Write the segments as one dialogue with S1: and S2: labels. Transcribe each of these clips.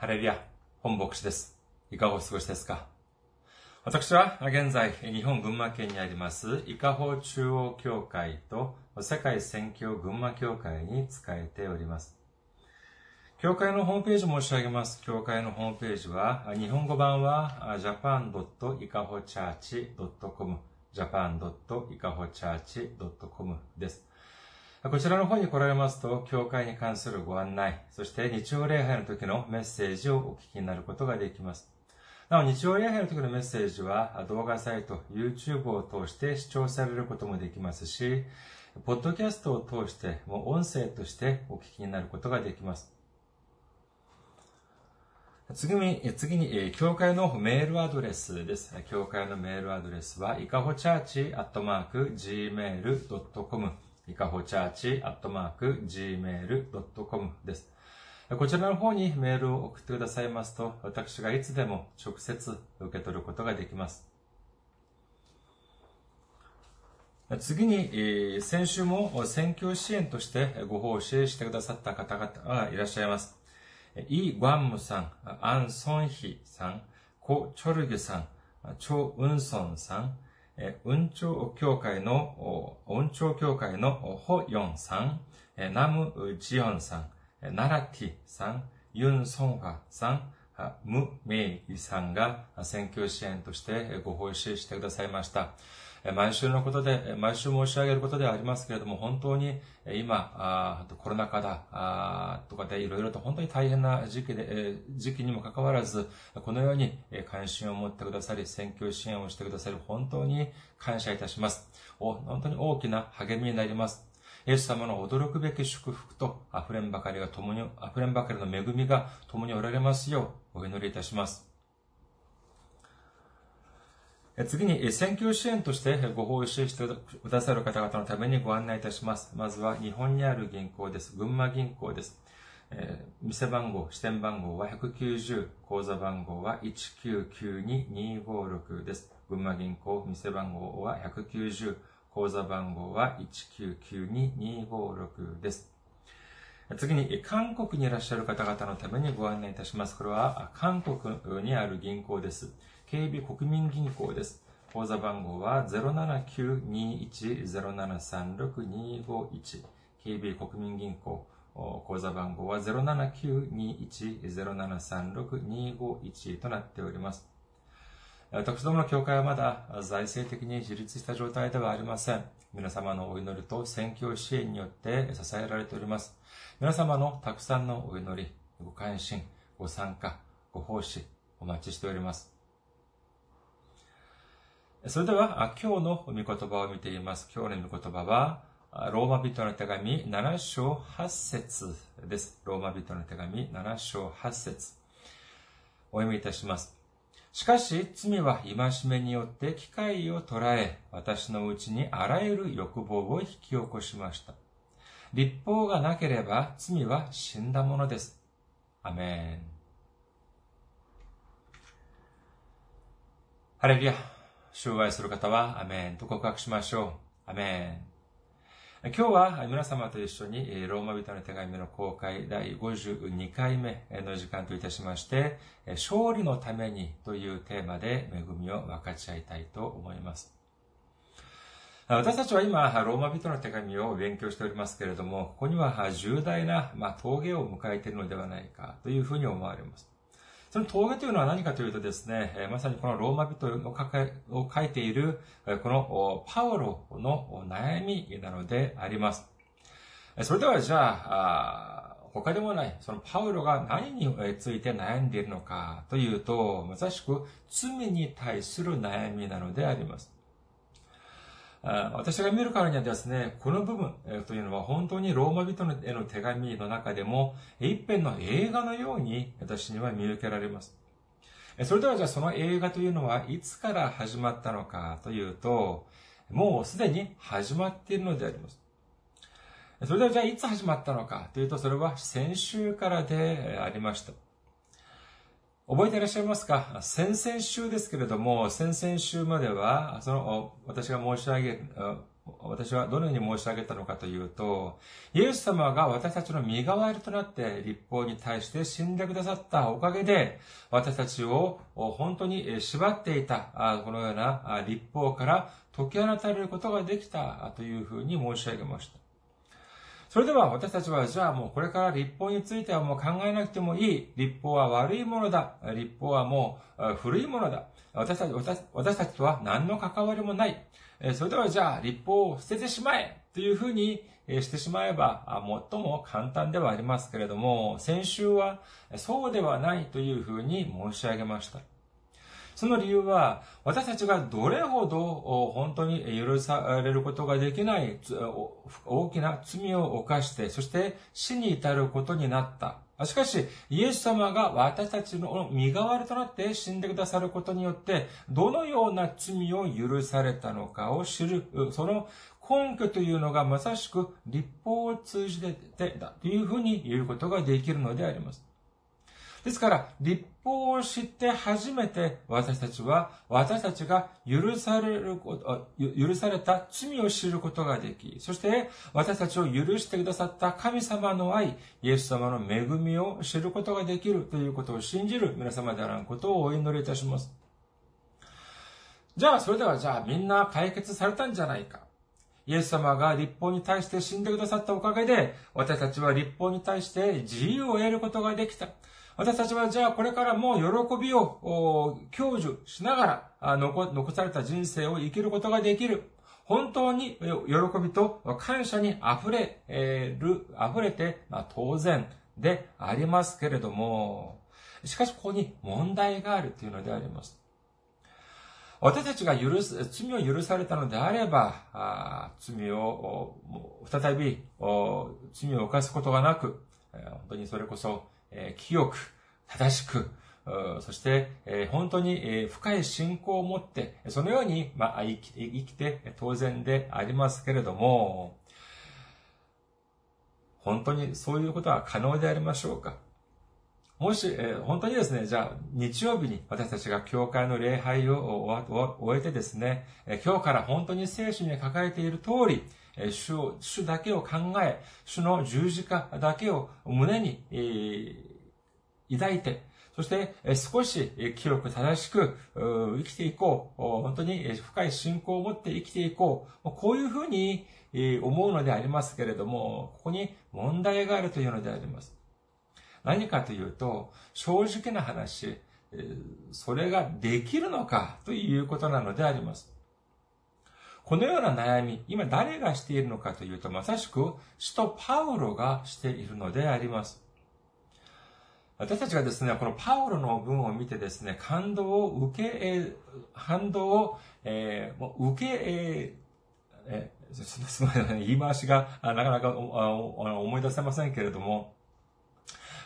S1: ハレリア、本牧師です。いかがお過ごしですか？私は現在、日本群馬県にあります、伊香保中央教会と世界宣教群馬教会に仕えております。教会のホームページ申し上げます。教会のホームページは、日本語版は japan.ikahochurch.com japan.ikahochurch.com です。こちらの方に来られますと、教会に関するご案内、そして日曜礼拝の時のメッセージをお聞きになることができます。なお、日曜礼拝の時のメッセージは、動画サイト、YouTube を通して視聴されることもできますし、ポッドキャストを通して、もう音声としてお聞きになることができます。次に、次に、教会のメールアドレスです。教会のメールアドレスは、いかほチャーチアットマーク gmail.com いかほチャーチアットマーク gmail.com です。こちらの方にメールを送ってくださいますと、私がいつでも直接受け取ることができます。次に、先週も選挙支援としてご奉仕してくださった方々がいらっしゃいます。イ・グァンムさん、アン・ソンヒさん、コ・チョルギュさん、チョ・ウンソンさん、運長協会の、運長協会のホ・ヨンさん、ナム・ジヨンさん、ナラティさん、ユン・ソンファさん、ム・メイさんが選挙支援としてご奉仕してくださいました。毎週のことで、毎週申し上げることではありますけれども、本当に今、コロナ禍だとかでいろいろと本当に大変な時期で、時期にもかかわらず、このように関心を持ってくださり、選挙支援をしてくださり、本当に感謝いたします。本当に大きな励みになります。イエス様の驚くべき祝福と溢れんばかりが共に、溢れんばかりの恵みが共におられますようお祈りいたします。次に、選挙支援としてご奉仕してくださる方々のためにご案内いたします。まずは、日本にある銀行です。群馬銀行です。えー、店番号、支店番号は190、口座番号は1992256です。群馬銀行、店番号は190、口座番号は1992256です。次に、韓国にいらっしゃる方々のためにご案内いたします。これは、韓国にある銀行です。警備国民銀行です。口座番号は079210736251。警備国民銀行。口座番号は079210736251となっております。私どもの教会はまだ財政的に自立した状態ではありません。皆様のお祈りと宣教支援によって支えられております。皆様のたくさんのお祈り、ご関心、ご参加、ご奉仕、お待ちしております。それでは、今日の御言葉を見ています。今日の御言葉は、ローマ人の手紙7章8節です。ローマ人の手紙7章8節お読みいたします。しかし、罪は戒めによって機会を捉え、私のうちにあらゆる欲望を引き起こしました。立法がなければ罪は死んだものです。アメン。ハレルヤ。障害する方は、アメンと告白しましょう。アメン。今日は皆様と一緒にローマ人の手紙の公開第52回目の時間といたしまして、勝利のためにというテーマで恵みを分かち合いたいと思います。私たちは今、ローマ人の手紙を勉強しておりますけれども、ここには重大な、ま、峠を迎えているのではないかというふうに思われます。その峠というのは何かというとですね、まさにこのローマ人を書いている、このパオロの悩みなのであります。それではじゃあ、他でもない、そのパウロが何について悩んでいるのかというと、まさしく罪に対する悩みなのであります。私が見るからにはですね、この部分というのは本当にローマ人への手紙の中でも一辺の映画のように私には見受けられます。それではじゃあその映画というのはいつから始まったのかというと、もうすでに始まっているのであります。それではじゃあいつ始まったのかというとそれは先週からでありました。覚えていらっしゃいますか？先々週ですけれども、先々週までは、その、私が申し上げ、私はどのように申し上げたのかというと、イエス様が私たちの身代わりとなって立法に対して死んでくださったおかげで、私たちを本当に縛っていた、このような立法から解き放たれることができたというふうに申し上げました。それでは私たちはじゃあもうこれから立法についてはもう考えなくてもいい。立法は悪いものだ。立法はもう古いものだ。私たち私私たちとは何の関わりもない。それではじゃあ立法を捨ててしまえというふうにしてしまえば最も簡単ではありますけれども、先週はそうではないというふうに申し上げました。その理由は、私たちがどれほど本当に許されることができない大きな罪を犯して、そして死に至ることになった。しかし、イエス様が私たちの身代わりとなって死んでくださることによって、どのような罪を許されたのかを知る、その根拠というのがまさしく立法を通じてだというふうに言うことができるのであります。ですから、立法を知って初めて私たちは、私たちが許されること、許された罪を知ることができ、そして私たちを許してくださった神様の愛、イエス様の恵みを知ることができるということを信じる皆様であらんことをお祈りいたします。じゃあ、それではじゃあみんな解決されたんじゃないか。イエス様が立法に対して死んでくださったおかげで、私たちは立法に対して自由を得ることができた。私たちはじゃあこれからも喜びを享受しながら残された人生を生きることができる。本当に喜びと感謝に溢れる、溢れて、ま、当然でありますけれども、しかしここに問題があるというのであります。私たちが許す、罪を許されたのであれば、あ罪を、再び、罪を犯すことがなく、本当にそれこそ、え清く、正しく、そして、え本当に、え深い信仰を持って、そのように、まあ、生きて、生きて当然でありますけれども、本当にそういうことは可能でありましょうか？もし、え本当にですね、じゃあ、日曜日に私たちが教会の礼拝を終えてですね、今日から本当に聖書に書かれている通り、主を、主だけを考え、主の十字架だけを胸に、抱いて、そして、少し清く正しく生きていこう。本当に深い信仰を持って生きていこう。こういうふうに思うのでありますけれども、ここに問題があるというのであります。何かというと、正直な話、それができるのかということなのであります。このような悩み、今誰がしているのかというと、まさしく、使徒パウロがしているのであります。私たちがですね、このパウロの文を見てですね、感動を受け、反動を、えー、受け、えー、えすみません、言い回しがなかなか思い出せませんけれども、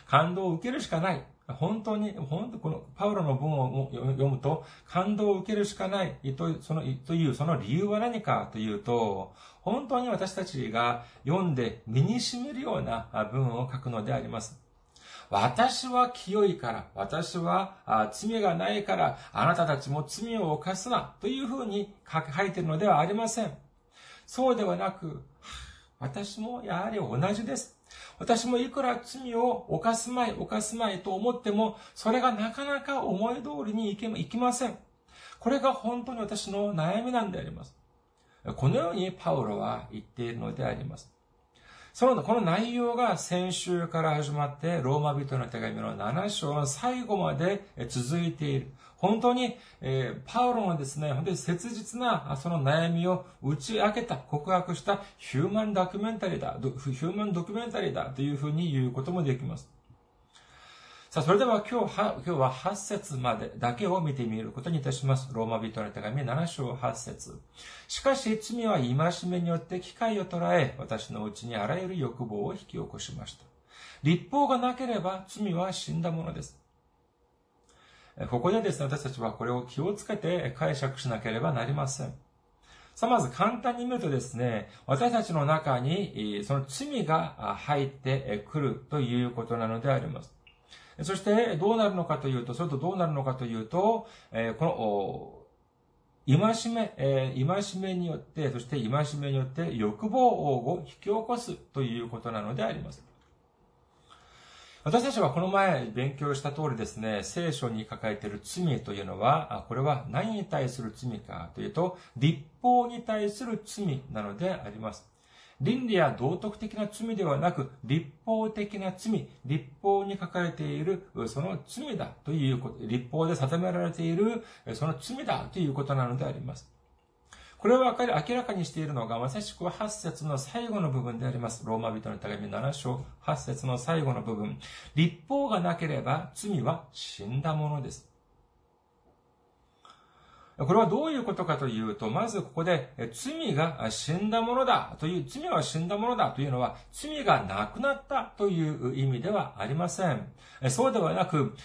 S1: 感動を受けるしかない。本当に、本当このパウロの文を読むと感動を受けるしかないとそのというその理由は何かというと、本当に私たちが読んで身に染みるような文を書くのであります。私は清いから、私は罪がないから、あなたたちも罪を犯すな、というふうに書いているのではありません。そうではなく、私もやはり同じです。私もいくら罪を犯すまい、犯すまいと思っても、それがなかなか思い通りにいきません。これが本当に私の悩みなんであります。このようにパウロは言っているのであります。その、この内容が先週から始まって、ローマ人の手紙の7章の最後まで続いている。本当に、えー、パウロのですね、本当に切実なその悩みを打ち明けた、告白したヒューマンドキュメンタリーだ、ヒューマンドキュメンタリーだというふうに言うこともできます。さあ、それでは今日は、今日は8節までだけを見てみることにいたします。ローマ人の手紙7章8節しかし、罪は戒めによって機会を捉え、私のうちにあらゆる欲望を引き起こしました。立法がなければ罪は死んだものです。ここでですね、私たちはこれを気をつけて解釈しなければなりません。さあ、まず簡単に見るとですね、私たちの中にその罪が入ってくるということなのであります。そして、どうなるのかというと、それとどうなるのかというと、この、今しめ、今しめによって、そして今しめによって欲望を引き起こすということなのであります。私たちはこの前勉強した通りですね、聖書に書かれている罪というのは、これは何に対する罪かというと、立法に対する罪なのであります。倫理や道徳的な罪ではなく、立法的な罪、立法に書かれている、その罪だということ、立法で定められている、その罪だということなのであります。これを明らかにしているのが、まさしく8節の最後の部分であります。ローマ人の手紙7章8節の最後の部分。立法がなければ罪は死んだものです。これはどういうことかというと、まずここで、罪が死んだものだという、罪は死んだものだというのは、罪がなくなったという意味ではありません。そうではなく、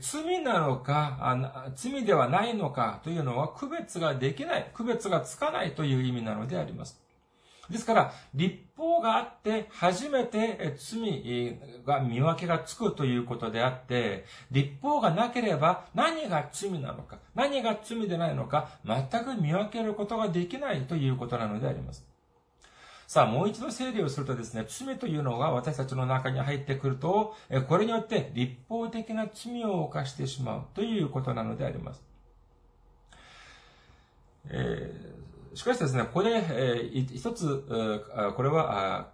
S1: 罪なのか、罪ではないのかというのは区別ができない、区別がつかないという意味なのであります。ですから、立法があって初めて罪が見分けがつくということであって、立法がなければ何が罪なのか、何が罪でないのか、全く見分けることができないということなのであります。さあ、もう一度整理をするとですね、罪というのが私たちの中に入ってくると、これによって立法的な罪を犯してしまうということなのであります。えーしかしですね、ここで、えー、一つ、これは、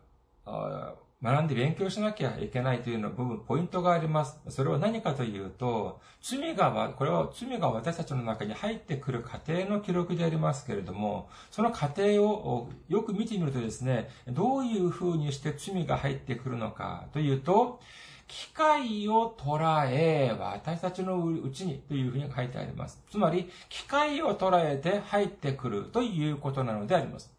S1: 学んで勉強しなきゃいけないというの部分、ポイントがあります。それは何かというと、罪が、これは罪が私たちの中に入ってくる過程の記録でありますけれども、その過程をよく見てみるとですね、どういう風にして罪が入ってくるのかというと、機械を捉え、私たちのうちにというふうに書いてあります。つまり、機械を捉えて入ってくるということなのであります。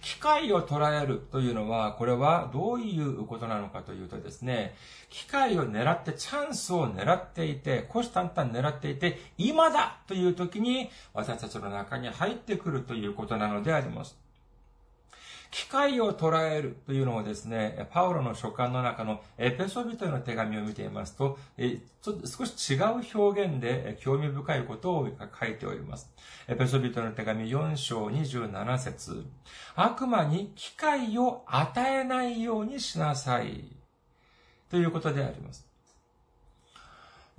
S1: 機械を捉えるというのは、これはどういうことなのかというとですね、機械を狙って、チャンスを狙っていて、虎視眈々狙っていて、今だという時に、私たちの中に入ってくるということなのであります。機会を捉えるというのをですね、パウロの書簡の中のエペソビトの手紙を見ていますと、ちょっと少し違う表現で興味深いことを書いております。エペソビトの手紙4章27節悪魔に機会を与えないようにしなさい。ということであります。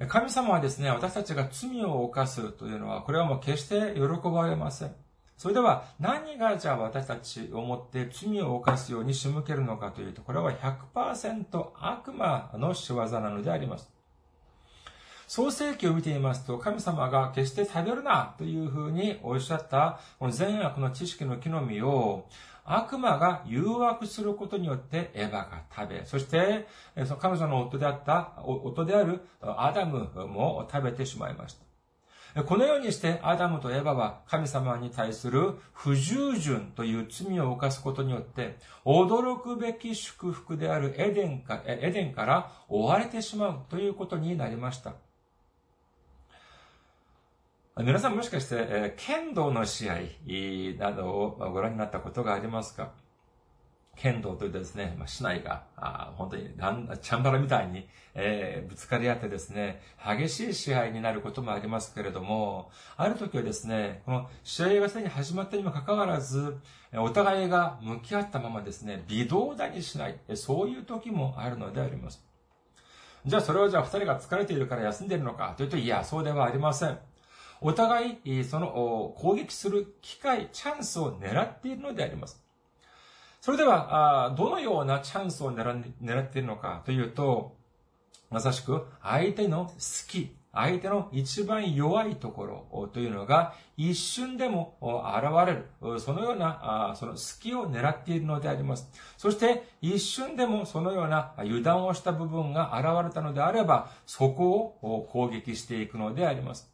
S1: 神様はですね、私たちが罪を犯すというのは、これはもう決して喜ばれません。それでは何がじゃあ私たちをもって罪を犯すように仕向けるのかというと、これは100%悪魔の仕業なのであります。創世記を見ていますと、神様が決して食べるなというふうにおっしゃった、この善悪の知識の木の実を、悪魔が誘惑することによってエヴァが食べ、そして、その彼女の夫であった、夫であるアダムも食べてしまいました。このようにしてアダムとエヴァは神様に対する不従順という罪を犯すことによって、驚くべき祝福であるエデンかエデンから追われてしまうということになりました。皆さんもしかして、え剣道の試合などをご覧になったことがありますか？剣道というとですね、まあ、市内が、あ本当にチャンバラみたいに、えー、ぶつかり合ってですね、激しい試合になることもありますけれども、ある時はですね、この試合がすでに始まったにもかかわらず、お互いが向き合ったままですね、微動だにしない、そういう時もあるのであります。じゃあそれはじゃあ二人が疲れているから休んでいるのかというと、いや、そうではありません。お互い、その攻撃する機会、チャンスを狙っているのであります。それでは、どのようなチャンスを狙っているのかというと、まさしく相手の好き、相手の一番弱いところというのが一瞬でも現れる。そのような、その隙を狙っているのであります。そして一瞬でもそのような油断をした部分が現れたのであれば、そこを攻撃していくのであります。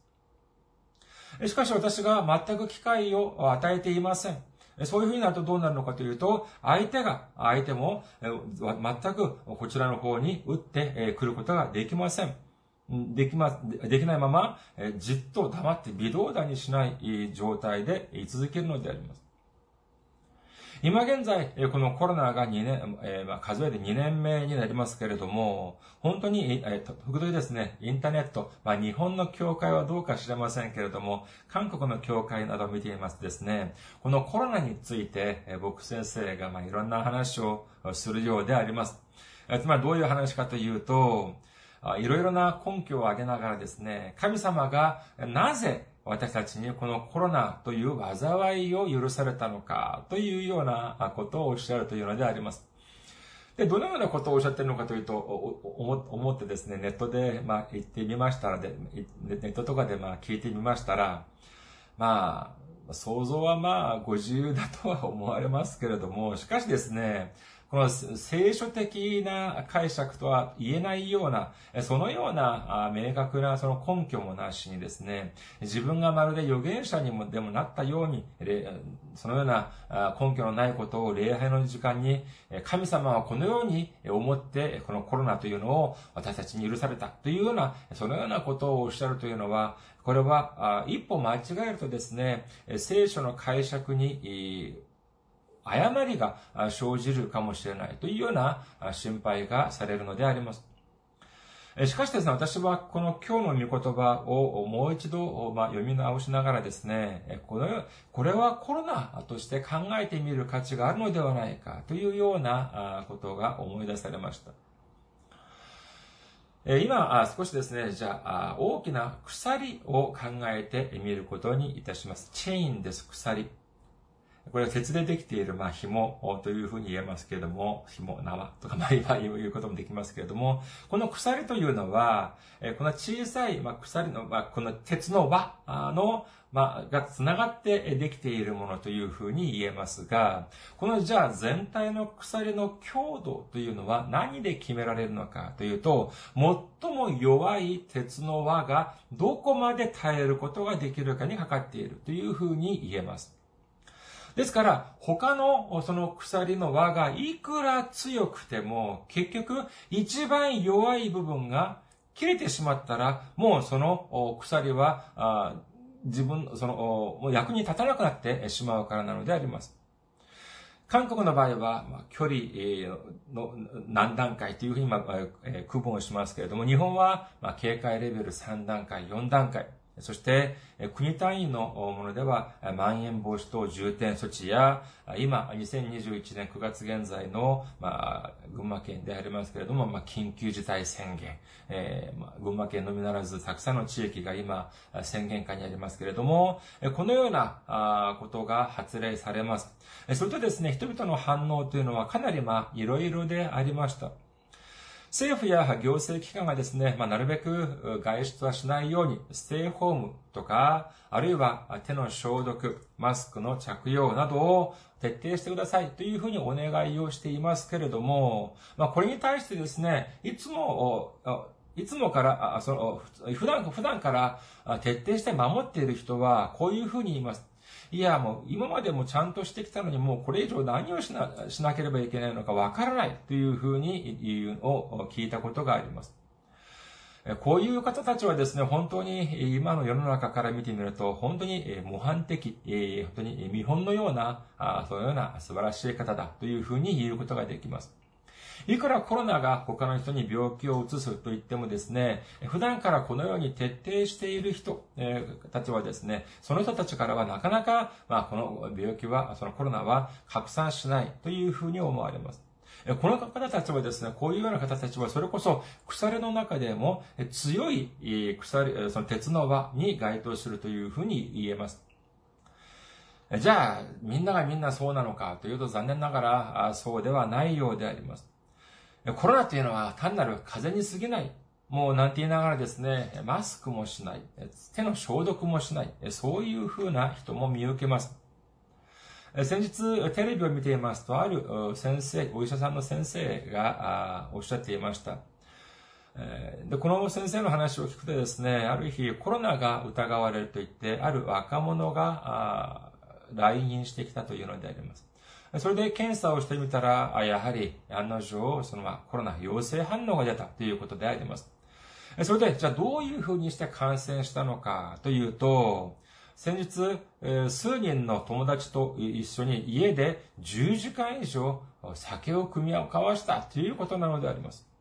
S1: しかし私が全く機会を与えていません。そういうふうになるとどうなるのかというと、相手が、相手も全くこちらの方に打ってくることができません。できま、できないまま、じっと黙って微動だにしない状態で居続けるのであります。今現在、このコロナが2年、えー、まあ、数えで2年目になりますけれども、本当に、えー、時々ですね、インターネット、まあ、日本の教会はどうか知れませんけれども、韓国の教会などを見ていますですね、このコロナについて、えー、僕先生が、まあ、いろんな話をするようであります。えー、つまりどういう話かというと、いろいろな根拠を挙げながらですね、神様がなぜ私たちにこのコロナという災いを許されたのかというようなことをおっしゃるというのであります。で、どのようなことをおっしゃってるのかというと、思ってですね、ネットで、まあ、言ってみましたらで、ネットとかで、まあ、聞いてみましたら、まあ、想像はまあ、ご自由だとは思われますけれども、しかしですね、この聖書的な解釈とは言えないような、そのような明確なその根拠もなしにですね、自分がまるで預言者にもでもなったように、そのような根拠のないことを礼拝の時間に、神様はこのように思って、このコロナというのを私たちに許されたというような、そのようなことをおっしゃるというのは、これは一歩間違えるとですね、聖書の解釈に誤りが生じるかもしれないというような心配がされるのであります。しかしですね、私はこの今日の御言葉をもう一度、ま、読み直しながらですね、この、これはコロナとして考えてみる価値があるのではないかというようなことが思い出されました。今、少しですね、じゃあ、大きな鎖を考えてみることにいたします。チェインです、鎖。これは鉄でできている、まあ、紐というふうに言えますけれども、紐、縄とか、まあ、今言うこともできますけれども、この鎖というのは、この小さい、まあ、鎖の、まあ、この鉄の輪の、まあ、が繋がってできているものというふうに言えますが、このじゃあ全体の鎖の強度というのは何で決められるのかというと、最も弱い鉄の輪がどこまで耐えることができるかにかかっているというふうに言えます。ですから、他のその鎖の輪がいくら強くても、結局一番弱い部分が切れてしまったら、もうその鎖は、自分、その、もう役に立たなくなってしまうからなのであります。韓国の場合は、まあ、距離の何段階というふうに、まあえー、区分をしますけれども、日本は、まあ、警戒レベル3段階、4段階。そして、国単位のものでは、まん延防止等重点措置や、今、2021年9月現在の、まあ、群馬県でありますけれども、まあ、緊急事態宣言、えーまあ、群馬県のみならず、たくさんの地域が今、宣言下にありますけれども、このようなことが発令されます。それとですね、人々の反応というのはかなり、まあ、いろいろでありました。政府や行政機関がですね、まあ、なるべく外出はしないように、ステイホームとか、あるいは手の消毒、マスクの着用などを徹底してくださいというふうにお願いをしていますけれども、まあ、これに対してですね、いつも、いつもから、その、普段、普段から徹底して守っている人は、こういうふうに言います。いや、もう今までもちゃんとしてきたのにもうこれ以上何をしなしなければいけないのかわからないというふうに言うのを聞いたことがあります。こういう方たちはですね、本当に今の世の中から見てみると、本当に模範的、本当に見本のような、そのような素晴らしい方だというふうに言うことができます。いくらコロナが他の人に病気を移すと言ってもですね、普段からこのように徹底している人、えたちはですね、その人たちからはなかなか、まあ、この病気は、そのコロナは拡散しないというふうに思われます。この方たちはですね、こういうような方たちは、それこそ、鎖の中でも強い鎖、その鉄の輪に該当するというふうに言えます。じゃあ、みんながみんなそうなのかというと残念ながら、そうではないようであります。コロナっていうのは単なる風邪に過ぎない。もうなんて言いながらですね、マスクもしない、手の消毒もしない、そういう風な人も見受けます。先日、テレビを見ていますと、ある先生、お医者さんの先生がおっしゃっていました。で、この先生の話を聞くとですね、ある日コロナが疑われると言って、ある若者が来院してきたというのであります。それで検査をしてみたら、やはり案の定、そのまコロナ陽性反応が出たということであります。それで、じゃあどういうふうにして感染したのかというと、先日、数人の友達と一緒に家で10時間以上酒を組み交わしたということなのであります。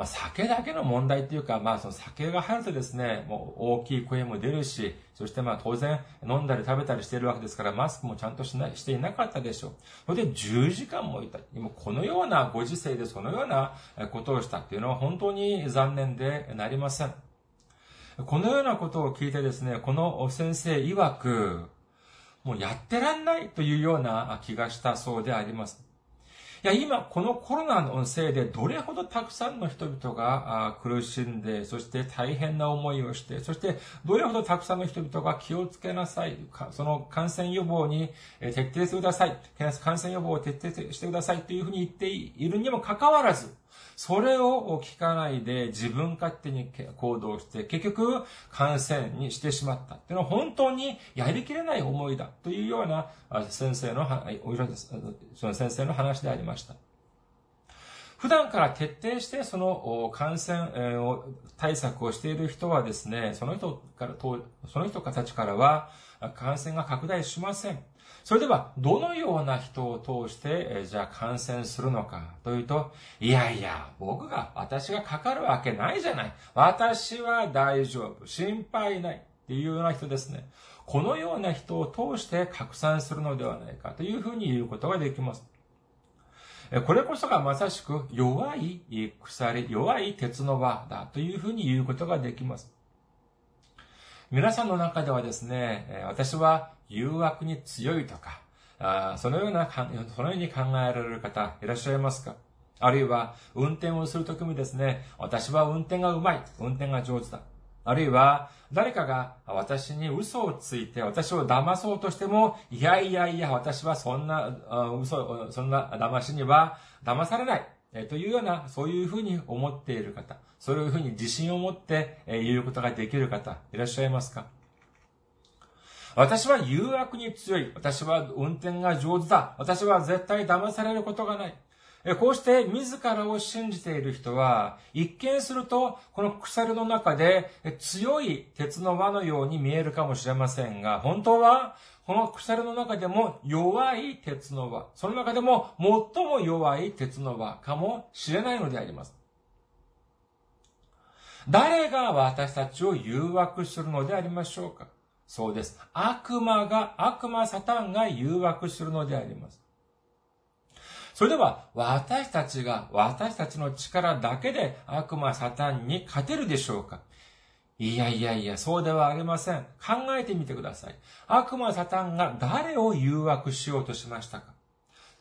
S1: まあ、酒だけの問題っていうか、まあ、その酒が入るとですね、もう大きい声も出るし、そしてまあ、当然飲んだり食べたりしているわけですから、マスクもちゃんとしない、していなかったでしょう。それで10時間もいた。もこのようなご時世でそのようなことをしたっていうのは本当に残念でなりません。このようなことを聞いてですね、この先生曰く、もうやってらんないというような気がしたそうであります。いや、今、このコロナのせいで、どれほどたくさんの人々が苦しんで、そして大変な思いをして、そしてどれほどたくさんの人々が気をつけなさい。その感染予防に徹底してください。感染予防を徹底してくださいというふうに言っているにもかかわらず、それを聞かないで自分勝手に行動して、結局感染にしてしまったっていうのは本当にやりきれない思いだというような先生の、その先生の話でありました。普段から徹底してその感染対策をしている人はですね、その人から、その人たちからは感染が拡大しません。それでは、どのような人を通して、じゃあ感染するのかというと、いやいや、僕が、私がかかるわけないじゃない。私は大丈夫。心配ない。っていうような人ですね。このような人を通して拡散するのではないかというふうに言うことができます。これこそがまさしく弱い鎖、弱い鉄の輪だというふうに言うことができます。皆さんの中ではですね、私は誘惑に強いとか、あそのような、そのように考えられる方いらっしゃいますか？あるいは、運転をするときもですね、私は運転がうまい、運転が上手だ。あるいは、誰かが私に嘘をついて私を騙そうとしても、いやいやいや、私はそんな、嘘、そんな騙しには騙されない。というような、そういうふうに思っている方、そういうふうに自信を持って言うことができる方、いらっしゃいますか？私は誘惑に強い。私は運転が上手だ。私は絶対騙されることがない。こうして自らを信じている人は、一見すると、この鎖の中で強い鉄の輪のように見えるかもしれませんが、本当は、この鎖の中でも弱い鉄の輪、その中でも最も弱い鉄の輪かもしれないのであります。誰が私たちを誘惑するのでありましょうか？そうです。悪魔が、悪魔サタンが誘惑するのであります。それでは、私たちが、私たちの力だけで悪魔サタンに勝てるでしょうか？いやいやいや、そうではありません。考えてみてください。悪魔サタンが誰を誘惑しようとしましたか？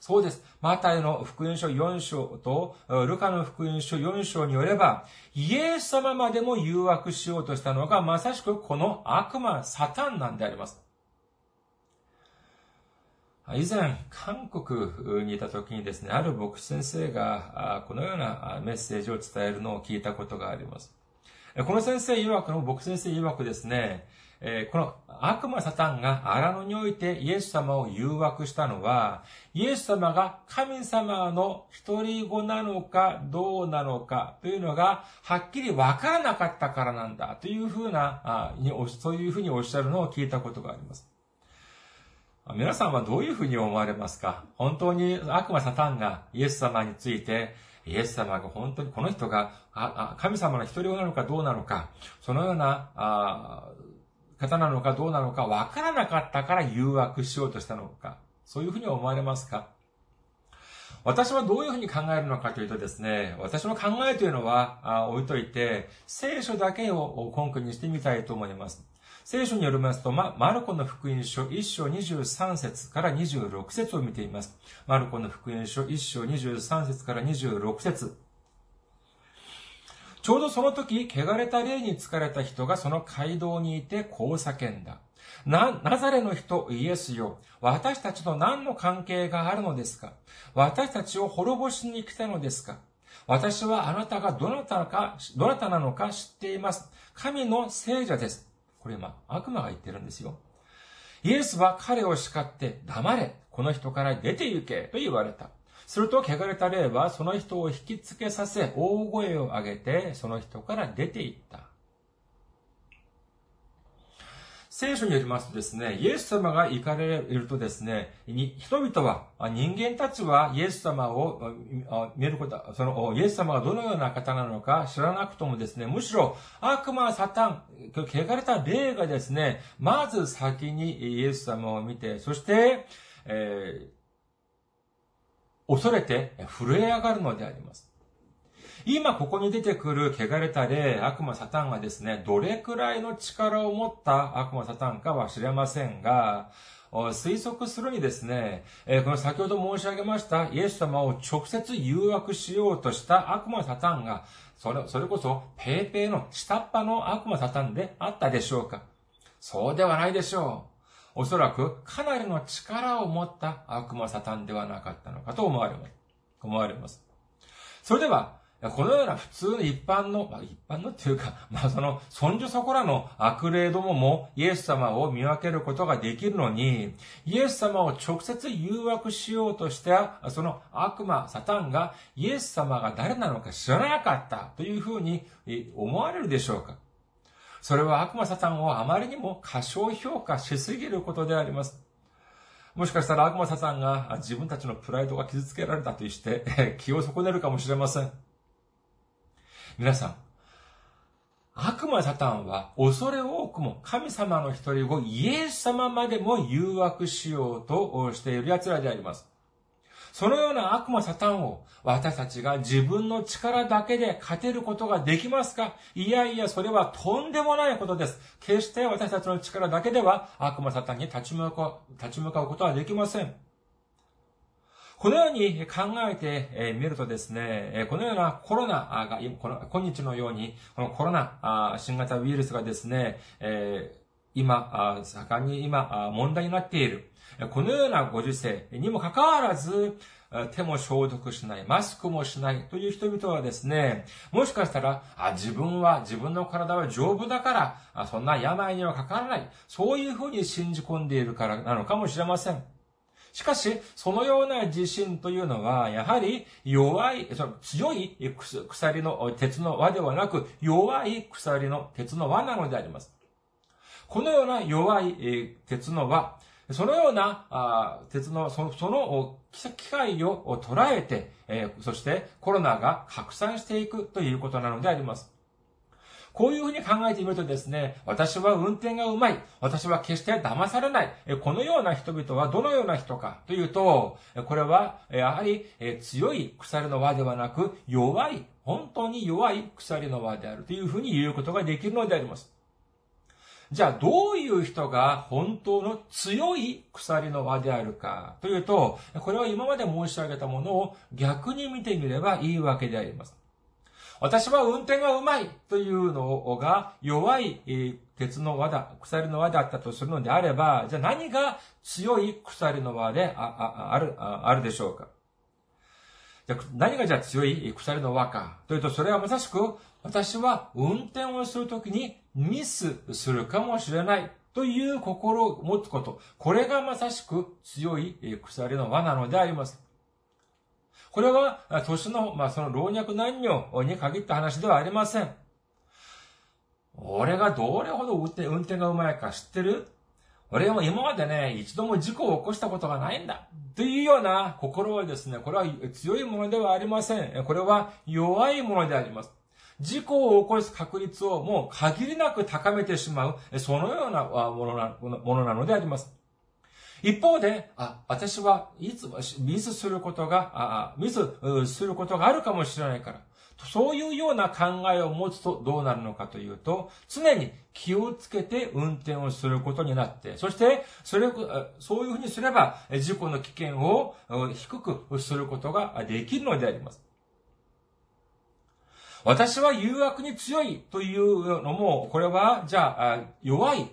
S1: そうです。マタイの福音書4章と、ルカの福音書4章によれば、イエス様までも誘惑しようとしたのが、まさしくこの悪魔、サタンなんであります。以前、韓国にいた時にですね、ある牧師先生が、このようなメッセージを伝えるのを聞いたことがあります。この先生曰くの牧師先生曰くですね、えー、この悪魔サタンが荒野においてイエス様を誘惑したのは、イエス様が神様の一人子なのかどうなのかというのがはっきりわからなかったからなんだというふうな、あにそういうふうにおっしゃるのを聞いたことがあります。皆さんはどういうふうに思われますか？本当に悪魔サタンがイエス様についてイエス様が本当にこの人が神様の一人子なのかどうなのか、そのような方なのかどうなのかわからなかったから誘惑しようとしたのか、そういうふうに思われますか？私はどういうふうに考えるのかというとですね、私の考えというのは置いといて、聖書だけを根拠にしてみたいと思います。聖書によりますと、ま、マルコの福音書1章23節から26節を見ています。マルコの福音書1章23節から26節ちょうどその時、汚れた霊に疲れた人がその街道にいてこう叫んだ。な、ナザレの人イエスよ。私たちと何の関係があるのですか？私たちを滅ぼしに来たのですか？私はあなたがどなたか、どなたなのか知っています。神の聖者です。これ今、悪魔が言ってるんですよ。イエスは彼を叱って黙れ。この人から出て行け。と言われた。すると、汚れた霊はその人を引きつけさせ、大声を上げて、その人から出て行った。聖書によりますとですね、イエス様が行かれるとですね、人々は、人間たちはイエス様を見ること、その、イエス様がどのような方なのか知らなくともですね、むしろ悪魔、サタン、汚れた霊がですね、まず先にイエス様を見て、そして、えー、恐れて震え上がるのであります。今ここに出てくる汚れた霊、悪魔サタンがですね、どれくらいの力を持った悪魔サタンかは知れませんが、推測するにですね、この先ほど申し上げましたイエス様を直接誘惑しようとした悪魔サタンが、それ、それこそペーペーの下っ端の悪魔サタンであったでしょうかそうではないでしょう。おそらくかなりの力を持った悪魔サタンではなかったのかと思われます。思われます。それでは、このような普通の一般の、まあ、一般のっていうか、まあその、そんじょそこらの悪霊どももイエス様を見分けることができるのに、イエス様を直接誘惑しようとした、その悪魔、サタンがイエス様が誰なのか知らなかったというふうに思われるでしょうかそれは悪魔サタンをあまりにも過小評価しすぎることであります。もしかしたら悪魔サタンが自分たちのプライドが傷つけられたとして 気を損ねるかもしれません。皆さん、悪魔サタンは恐れ多くも神様の一人をイエス様までも誘惑しようとしている奴らであります。そのような悪魔サタンを私たちが自分の力だけで勝てることができますか？いやいや、それはとんでもないことです。決して私たちの力だけでは悪魔サタンに立ち向かう、立ち向かうことはできません。このように考えてみるとですね、このようなコロナが、今日のように、このコロナ、新型ウイルスがですね、今、盛んに今、問題になっている。このようなご時世にもかかわらず、手も消毒しない、マスクもしないという人々はですね、もしかしたら、あ自分は、自分の体は丈夫だから、そんな病にはかからない、そういうふうに信じ込んでいるからなのかもしれません。しかし、そのような自信というのは、やはり弱い、その強い鎖の鉄の輪ではなく、弱い鎖の鉄の輪なのであります。このような弱い鉄の輪、そのような鉄の、その、その機会を捉えて、そしてコロナが拡散していくということなのであります。こういうふうに考えてみるとですね、私は運転がうまい。私は決して騙されない。このような人々はどのような人かというと、これは、やはり強い鎖の輪ではなく、弱い、本当に弱い鎖の輪であるというふうに言うことができるのであります。じゃあ、どういう人が本当の強い鎖の輪であるかというと、これは今まで申し上げたものを逆に見てみればいいわけであります。私は運転がうまいというのが弱い鉄の輪だ、鎖の輪だったとするのであれば、じゃあ何が強い鎖の輪でああるあるでしょうか？じゃ何がじゃあ強い鎖の輪か？というと、それはまさしく私は運転をするときにミスするかもしれないという心を持つこと。これがまさしく強い鎖の輪なのであります。これは、年の、まあ、その老若男女に限った話ではありません。俺がどれほど運転運転がうまいか知ってる？俺も今までね、一度も事故を起こしたことがないんだ。というような心はですね、これは強いものではありません。これは弱いものであります。事故を起こす確率をもう限りなく高めてしまう、そのようなものなものなのであります。一方で、あ、私はいつもミスすることが、あミスすることがあるかもしれないから。そういうような考えを持つとどうなるのかというと、常に気をつけて運転をすることになって、そして、それ、そういうふうにすれば、事故の危険を低くすることができるのであります。私は誘惑に強いというのも、これは、じゃあ、弱い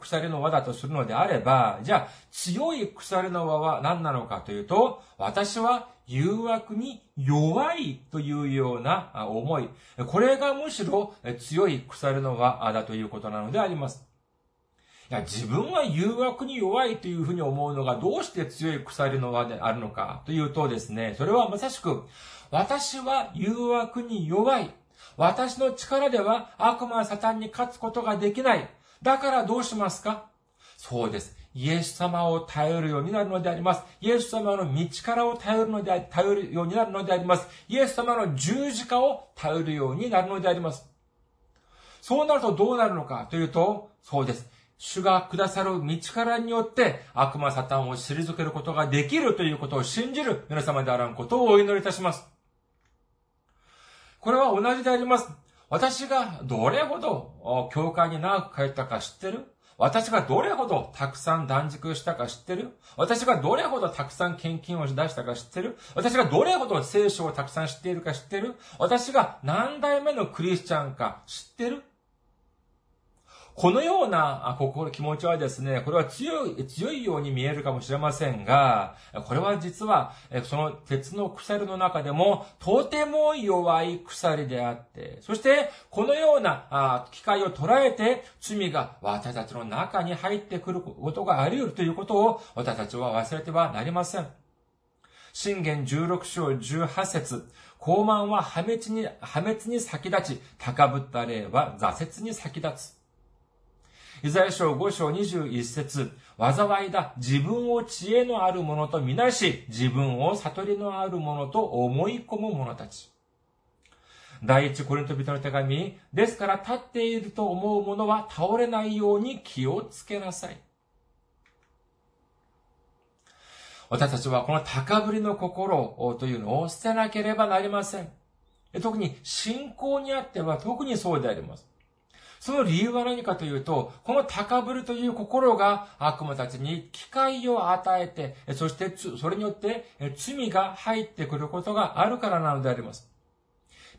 S1: 鎖の輪だとするのであれば、じゃあ、強い鎖の輪は何なのかというと、私は誘惑に弱いというような思い。これがむしろ強い鎖の輪だということなのであります。いや、自分は誘惑に弱いというふうに思うのがどうして強い鎖の輪であるのかというとですね、それはまさしく、私は誘惑に弱い。私の力では悪魔サタンに勝つことができない。だからどうしますか？そうです。イエス様を頼るようになるのであります。イエス様の道からを頼るので、頼るようになるのであります。イエス様の十字架を頼るようになるのであります。そうなるとどうなるのかというと、そうです。主がくださる道からによって悪魔サタンを退けることができるということを信じる皆様であらんことをお祈りいたします。これは同じであります。私がどれほど教会に長く帰ったか知ってる？私がどれほどたくさん断食したか知ってる？私がどれほどたくさん献金を出したか知ってる？私がどれほど聖書をたくさん知っているか知ってる？私が何代目のクリスチャンか知ってる？このような心、気持ちはですね、これは強い、強いように見えるかもしれませんが、これは実は、その鉄の鎖の中でも、とても弱い鎖であって、そして、このような機会を捉えて、罪が私たちの中に入ってくることがあり得るということを、私たちは忘れてはなりません。信玄16章18節高慢は破滅に、破滅に先立ち、高ぶった霊は挫折に先立つ。イザヤ書5章21節災いだ。自分を知恵のある者とみなし、自分を悟りのある者と思い込む者たち。第一コリント人の手紙。ですから立っていると思う者は倒れないように気をつけなさい。私たちはこの高ぶりの心というのを捨てなければなりません。特に信仰にあっては特にそうであります。その理由は何かというと、この高ぶるという心が悪魔たちに機会を与えて、そしてそれによって罪が入ってくることがあるからなのであります。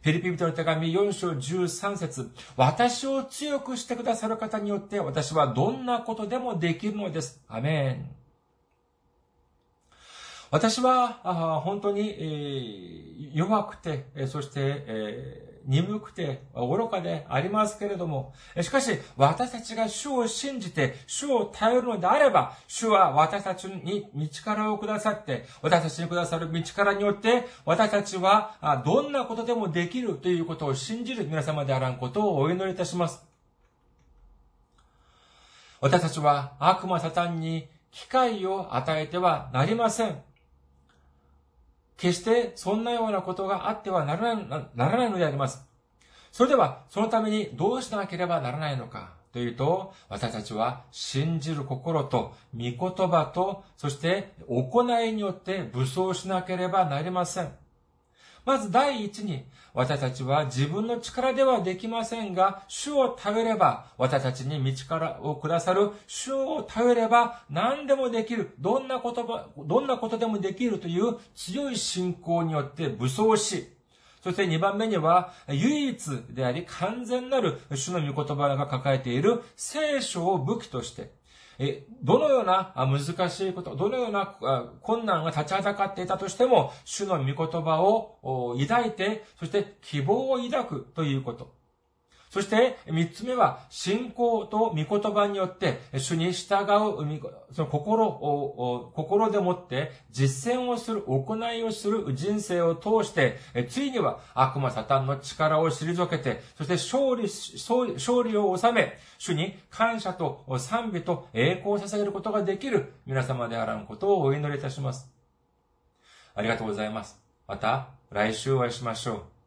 S1: ペリピ人の手紙4章13節私を強くしてくださる方によって私はどんなことでもできるのです。アメン。私は本当に弱くて、そして、鈍くて愚かでありますけれども、しかし私たちが主を信じて主を頼るのであれば、主は私たちに道からをくださって、私たちにくださる道からによって、私たちはどんなことでもできるということを信じる皆様であらんことをお祈りいたします。私たちは悪魔サタンに機会を与えてはなりません。決してそんなようなことがあってはならないならないのであります。それでは、そのためにどうしなければならないのかというと、私たちは信じる心と、御言葉と、そして行いによって武装しなければなりません。まず第一に、私たちは自分の力ではできませんが、主を頼れば、私たちに道からをくださる主を頼れば何でもできる。どんな言葉、どんなことでもできるという強い信仰によって武装し、そして2番目には、唯一であり完全なる主の御言葉が抱えている聖書を武器として、え、どのような難しいこと、どのような困難が立ちはだかっていたとしても、主の御言葉を抱いて、そして希望を抱くということ。そして、三つ目は、信仰と御言葉によって、主に従う、その心を、心でもって実践をする、行いをする人生を通して、ついには悪魔サタンの力を退けて、そして勝利、勝利を収め、主に感謝と賛美と栄光を捧げることができる皆様であらんことをお祈りいたします。ありがとうございます。また来週お会いしましょう。